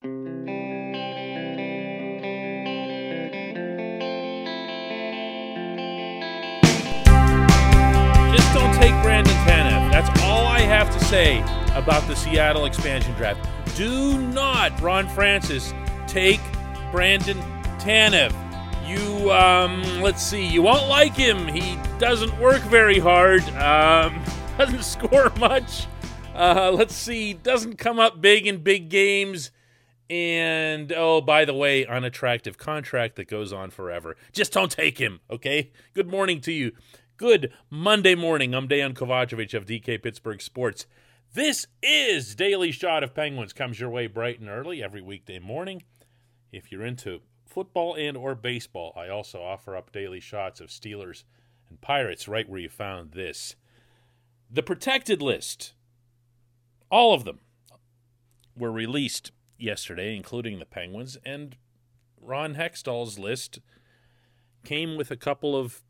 Just don't take Brandon Tanev. That's all I have to say about the Seattle expansion draft. Do not, Ron Francis, take Brandon Tanev. You, um, let's see, you won't like him. He doesn't work very hard, um, doesn't score much. Uh, let's see, doesn't come up big in big games. And oh, by the way, unattractive contract that goes on forever. Just don't take him, okay? Good morning to you. Good Monday morning. I'm Dan Kovacevic of DK Pittsburgh Sports. This is Daily Shot of Penguins. Comes your way bright and early every weekday morning. If you're into football and or baseball, I also offer up daily shots of Steelers and Pirates right where you found this. The protected list, all of them, were released yesterday, including the Penguins, and Ron Hextall's list came with a couple of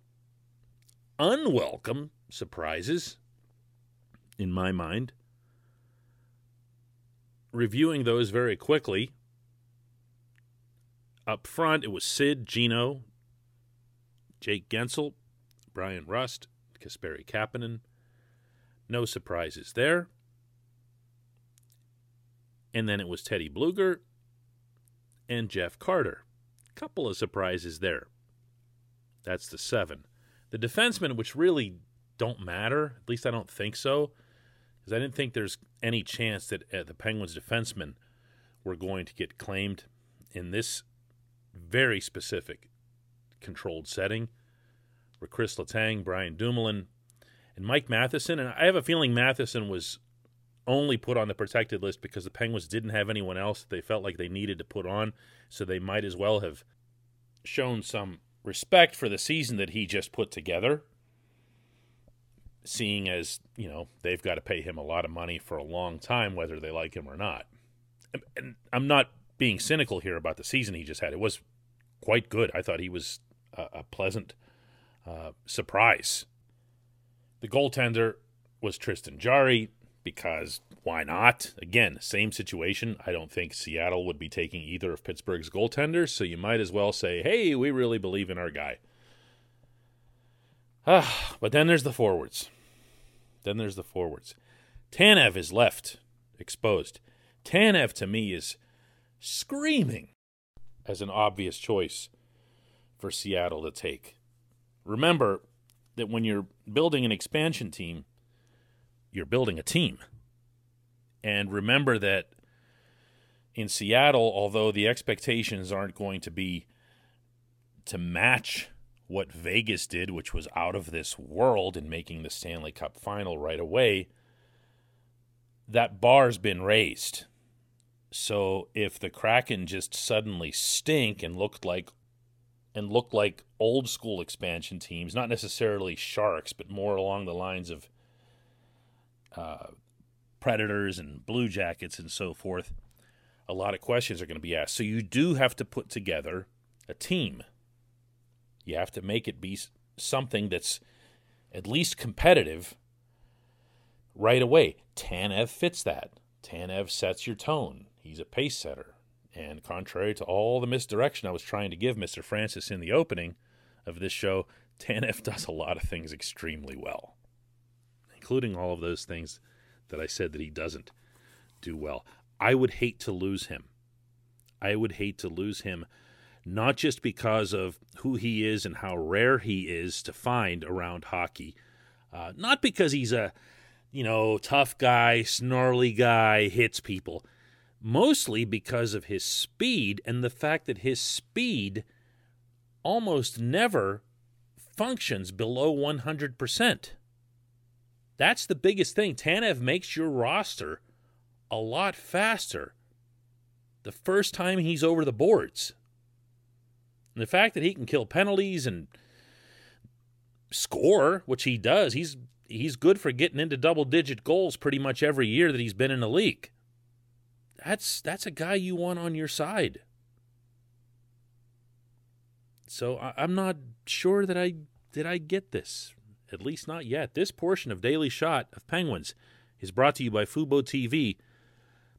unwelcome surprises, in my mind. Reviewing those very quickly. Up front, it was Sid, Gino, Jake Guentzel, Bryan Rust, Kasperi Kapanen. No surprises there. And then it was Teddy Blueger and Jeff Carter. Couple of surprises there. That's the seven. The defensemen, which really don't matter, at least I don't think so, because I didn't think there's any chance that uh, the Penguins defensemen were going to get claimed in this very specific controlled setting. Were Chris Letang, Brian Dumoulin, and Mike Matheson. And I have a feeling Matheson was only put on the protected list because the Penguins didn't have anyone else that they felt like they needed to put on, so they might as well have shown some respect for the season that he just put together, seeing as, you know, they've got to pay him a lot of money for a long time, whether they like him or not. And I'm not being cynical here about the season he just had. It was quite good. I thought he was a, pleasant uh, surprise. The goaltender was Tristan Jarry because why not? Again, same situation. I don't think Seattle would be taking either of Pittsburgh's goaltenders, so you might as well say, hey, we really believe in our guy. Ah, but then there's the forwards. Then there's the forwards. Tanev is left exposed. Tanev to me is screaming as an obvious choice for Seattle to take. Remember that when you're building an expansion team, you're building a team. And remember that in Seattle, although the expectations aren't going to be to match what Vegas did, which was out of this world in making the Stanley Cup final right away, that bar's been raised. So if the Kraken just suddenly stink and looked like and looked like old school expansion teams, not necessarily sharks, but more along the lines of uh, Predators and Blue Jackets and so forth, a lot of questions are going to be asked. So you do have to put together a team. You have to make it be something that's at least competitive right away. Tanev fits that. Tanev sets your tone. He's a pace setter. And contrary to all the misdirection I was trying to give Mr. Francis in the opening of this show, Tanev does a lot of things extremely well including all of those things that I said that he doesn't do well. I would hate to lose him. I would hate to lose him, not just because of who he is and how rare he is to find around hockey, uh, not because he's a, you know, tough guy, snarly guy, hits people, mostly because of his speed and the fact that his speed almost never functions below 100%. That's the biggest thing. Tanev makes your roster a lot faster the first time he's over the boards. And the fact that he can kill penalties and score, which he does, he's he's good for getting into double digit goals pretty much every year that he's been in the league. That's that's a guy you want on your side. So I, I'm not sure that I did I get this. At least not yet. This portion of Daily Shot of Penguins is brought to you by Fubo TV.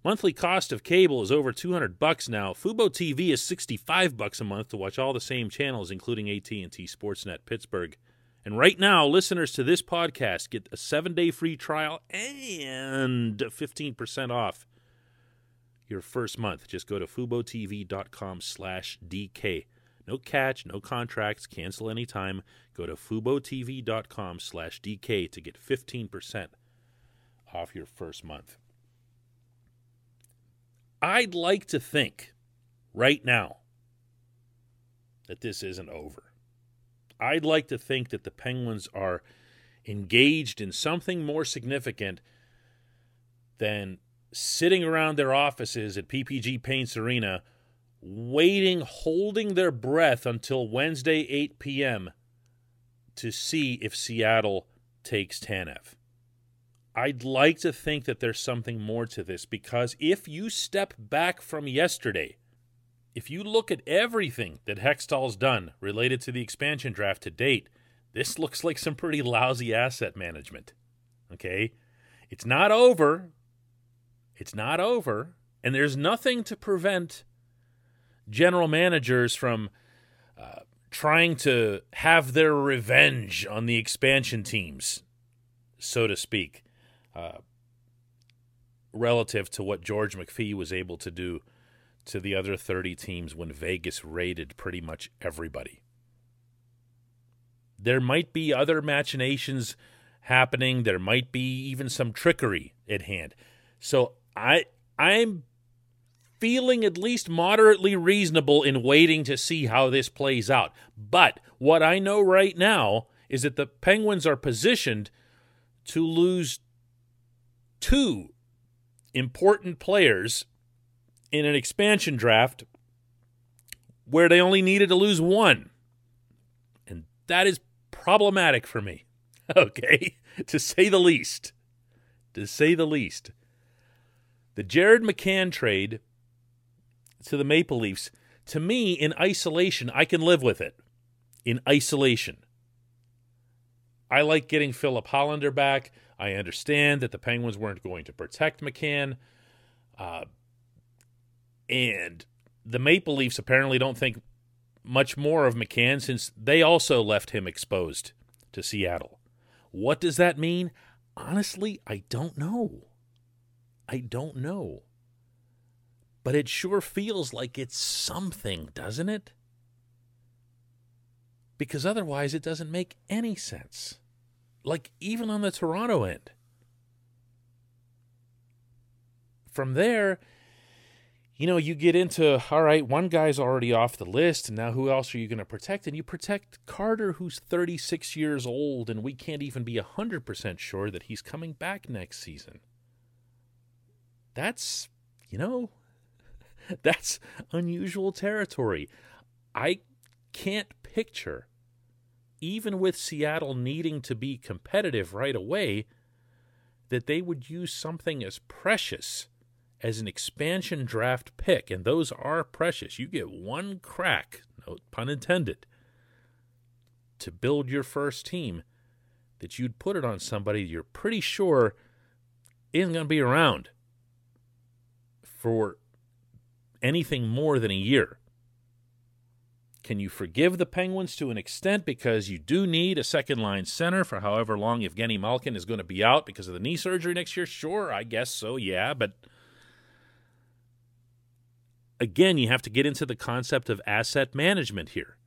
Monthly cost of cable is over 200 bucks now. Fubo TV is 65 bucks a month to watch all the same channels including AT&T Sportsnet Pittsburgh. And right now, listeners to this podcast get a 7-day free trial and 15% off your first month. Just go to FuboTV.com/dk. No catch, no contracts, cancel anytime. Go to FuboTV.com slash DK to get 15% off your first month. I'd like to think right now that this isn't over. I'd like to think that the Penguins are engaged in something more significant than sitting around their offices at PPG Paints Arena waiting, holding their breath until Wednesday, 8 p.m. to see if Seattle takes Tanev. I'd like to think that there's something more to this because if you step back from yesterday, if you look at everything that Hextall's done related to the expansion draft to date, this looks like some pretty lousy asset management. Okay? It's not over. It's not over. And there's nothing to prevent general managers from uh, trying to have their revenge on the expansion teams, so to speak, uh, relative to what George McPhee was able to do to the other 30 teams when Vegas raided pretty much everybody. There might be other machinations happening. There might be even some trickery at hand. So I I'm feeling at least moderately reasonable in waiting to see how this plays out. But what I know right now is that the Penguins are positioned to lose two important players in an expansion draft where they only needed to lose one. And that is problematic for me. Okay, to say the least. To say the least. The Jared McCann trade to the Maple Leafs, to me, in isolation, I can live with it. In isolation. I like getting Filip Hallander back. I understand that the Penguins weren't going to protect McCann. Uh, and the Maple Leafs apparently don't think much more of McCann since they also left him exposed to Seattle. What does that mean? Honestly, I don't know. I don't know but it sure feels like it's something, doesn't it? Because otherwise, it doesn't make any sense. Like, even on the Toronto end. From there, you know, you get into all right, one guy's already off the list, and now who else are you going to protect? And you protect Carter, who's 36 years old, and we can't even be 100% sure that he's coming back next season. That's, you know, That's unusual territory. I can't picture, even with Seattle needing to be competitive right away, that they would use something as precious as an expansion draft pick. And those are precious. You get one crack, no pun intended, to build your first team that you'd put it on somebody you're pretty sure isn't going to be around for anything more than a year. Can you forgive the Penguins to an extent because you do need a second line center for however long Evgeny Malkin is going to be out because of the knee surgery next year? Sure, I guess so, yeah, but again, you have to get into the concept of asset management here.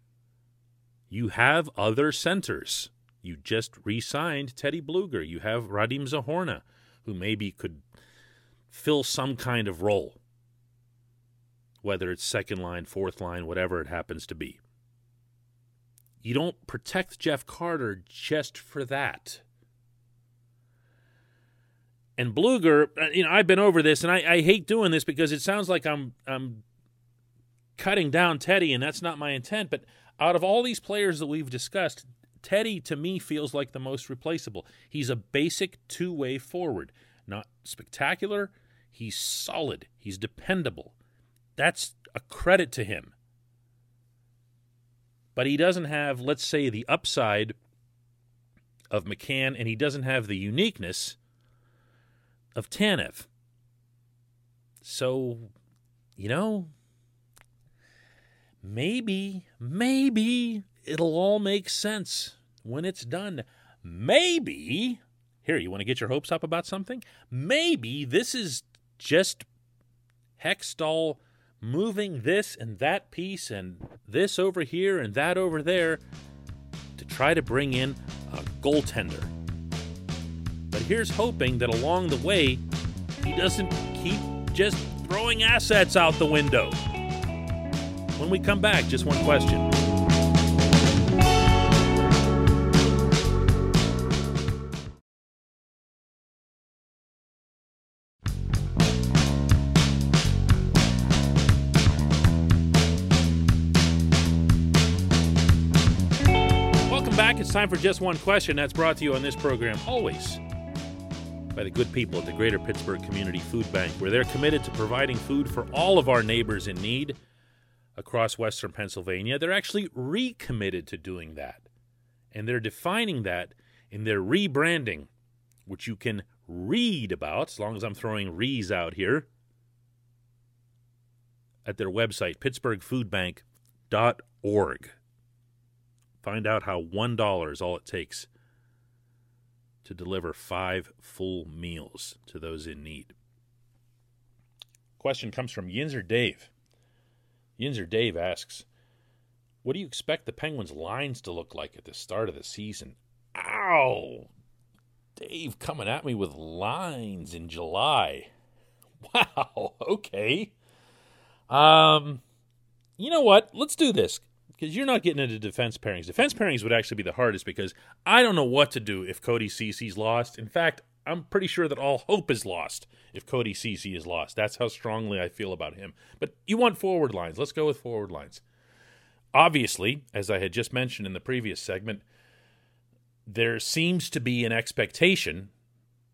You have other centers. You just re signed Teddy Blueger. You have Radim Zohorna, who maybe could fill some kind of role, whether it's second line, fourth line, whatever it happens to be. You don't protect Jeff Carter just for that. And Blueger, uh, you know, I've been over this, and I, I hate doing this because it sounds like I'm I'm cutting down Teddy, and that's not my intent. But out of all these players that we've discussed, Teddy to me feels like the most replaceable. He's a basic two way forward, not spectacular. He's solid. He's dependable. That's a credit to him but he doesn't have, let's say, the upside of McCann, and he doesn't have the uniqueness of Tanev. So, you know, maybe, maybe it'll all make sense when it's done. Maybe, here, you want to get your hopes up about something? Maybe this is just Hextall moving this and that piece and this over here and that over there to try to bring in a goaltender. But here's hoping that along the way, he doesn't keep just throwing assets out the window. When we come back, just one question. Time for just one question that's brought to you on this program always by the good people at the Greater Pittsburgh Community Food Bank, where they're committed to providing food for all of our neighbors in need across Western Pennsylvania. They're actually recommitted to doing that. And they're defining that in their rebranding, which you can read about, as long as I'm throwing re's out here, at their website, pittsburghfoodbank.org. Find out how $1 is all it takes to deliver five full meals to those in need. Question comes from Yinzer Dave. Yinzer Dave asks, What do you expect the Penguins' lines to look like at the start of the season? Ow! Dave coming at me with lines in July. Wow, okay. Um, you know what? Let's do this because you're not getting into defense pairings. Defense pairings would actually be the hardest because I don't know what to do if Cody Ceci's lost. In fact, I'm pretty sure that all hope is lost if Cody Ceci is lost. That's how strongly I feel about him. But you want forward lines. Let's go with forward lines. Obviously, as I had just mentioned in the previous segment, there seems to be an expectation,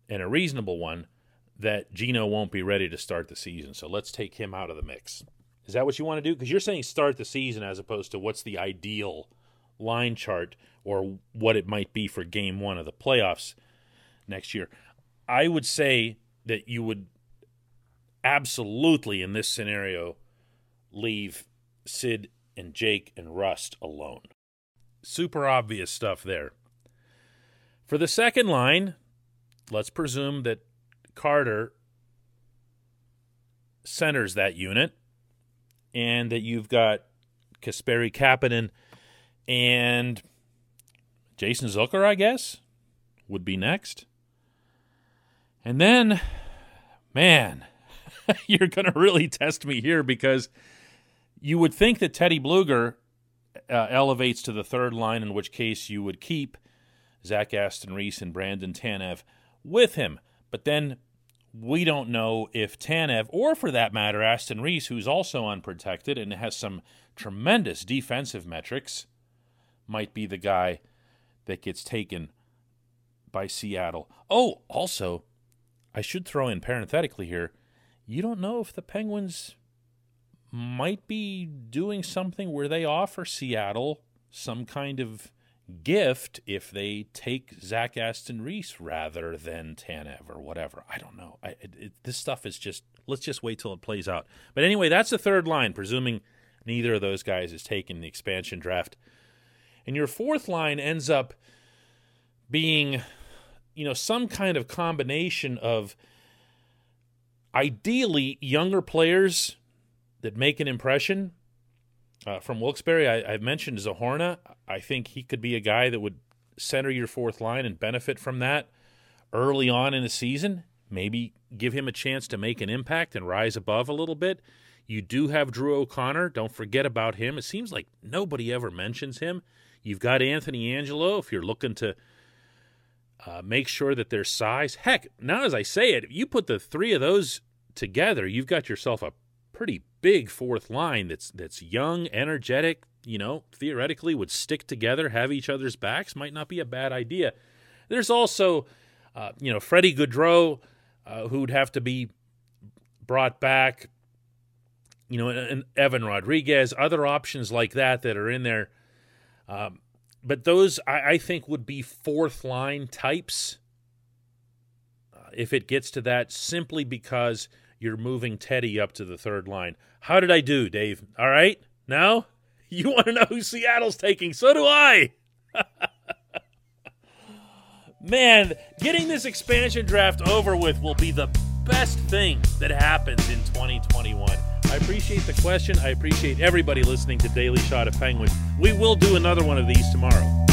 and a reasonable one, that Gino won't be ready to start the season. So let's take him out of the mix. Is that what you want to do? Because you're saying start the season as opposed to what's the ideal line chart or what it might be for game one of the playoffs next year. I would say that you would absolutely, in this scenario, leave Sid and Jake and Rust alone. Super obvious stuff there. For the second line, let's presume that Carter centers that unit and that you've got Kasperi Kapanen and Jason Zucker, I guess, would be next. And then, man, you're going to really test me here because you would think that Teddy Blueger uh, elevates to the third line, in which case you would keep Zach Aston Reese and Brandon Tanev with him. But then we don't know if Tanev, or for that matter, Aston Reese, who's also unprotected and has some tremendous defensive metrics, might be the guy that gets taken by Seattle. Oh, also, I should throw in parenthetically here you don't know if the Penguins might be doing something where they offer Seattle some kind of gift if they take Zach Aston Reese rather than Tanev or whatever. I don't know. I, it, it, this stuff is just let's just wait till it plays out. But anyway, that's the third line, presuming neither of those guys is taken the expansion draft. And your fourth line ends up being, you know, some kind of combination of ideally younger players that make an impression uh, from Wilkes-Barre. I, mentioned Zohorna. I think he could be a guy that would center your fourth line and benefit from that early on in the season. Maybe give him a chance to make an impact and rise above a little bit. You do have Drew O'Connor. Don't forget about him. It seems like nobody ever mentions him. You've got Anthony Angelo if you're looking to uh, make sure that their size. Heck, now as I say it, if you put the three of those together, you've got yourself a pretty big fourth line that's that's young, energetic. You know, theoretically would stick together, have each other's backs. Might not be a bad idea. There's also, uh, you know, Freddie Gaudreau, uh, who'd have to be brought back. You know, and Evan Rodrigues, other options like that that are in there. Um, but those I, I, think would be fourth line types uh, if it gets to that, simply because you're moving Teddy up to the third line. How did I do, Dave? All right? Now? You want to know who Seattle's taking? So do I. Man, getting this expansion draft over with will be the best thing that happens in 2021. I appreciate the question. I appreciate everybody listening to Daily Shot of Penguins. We will do another one of these tomorrow.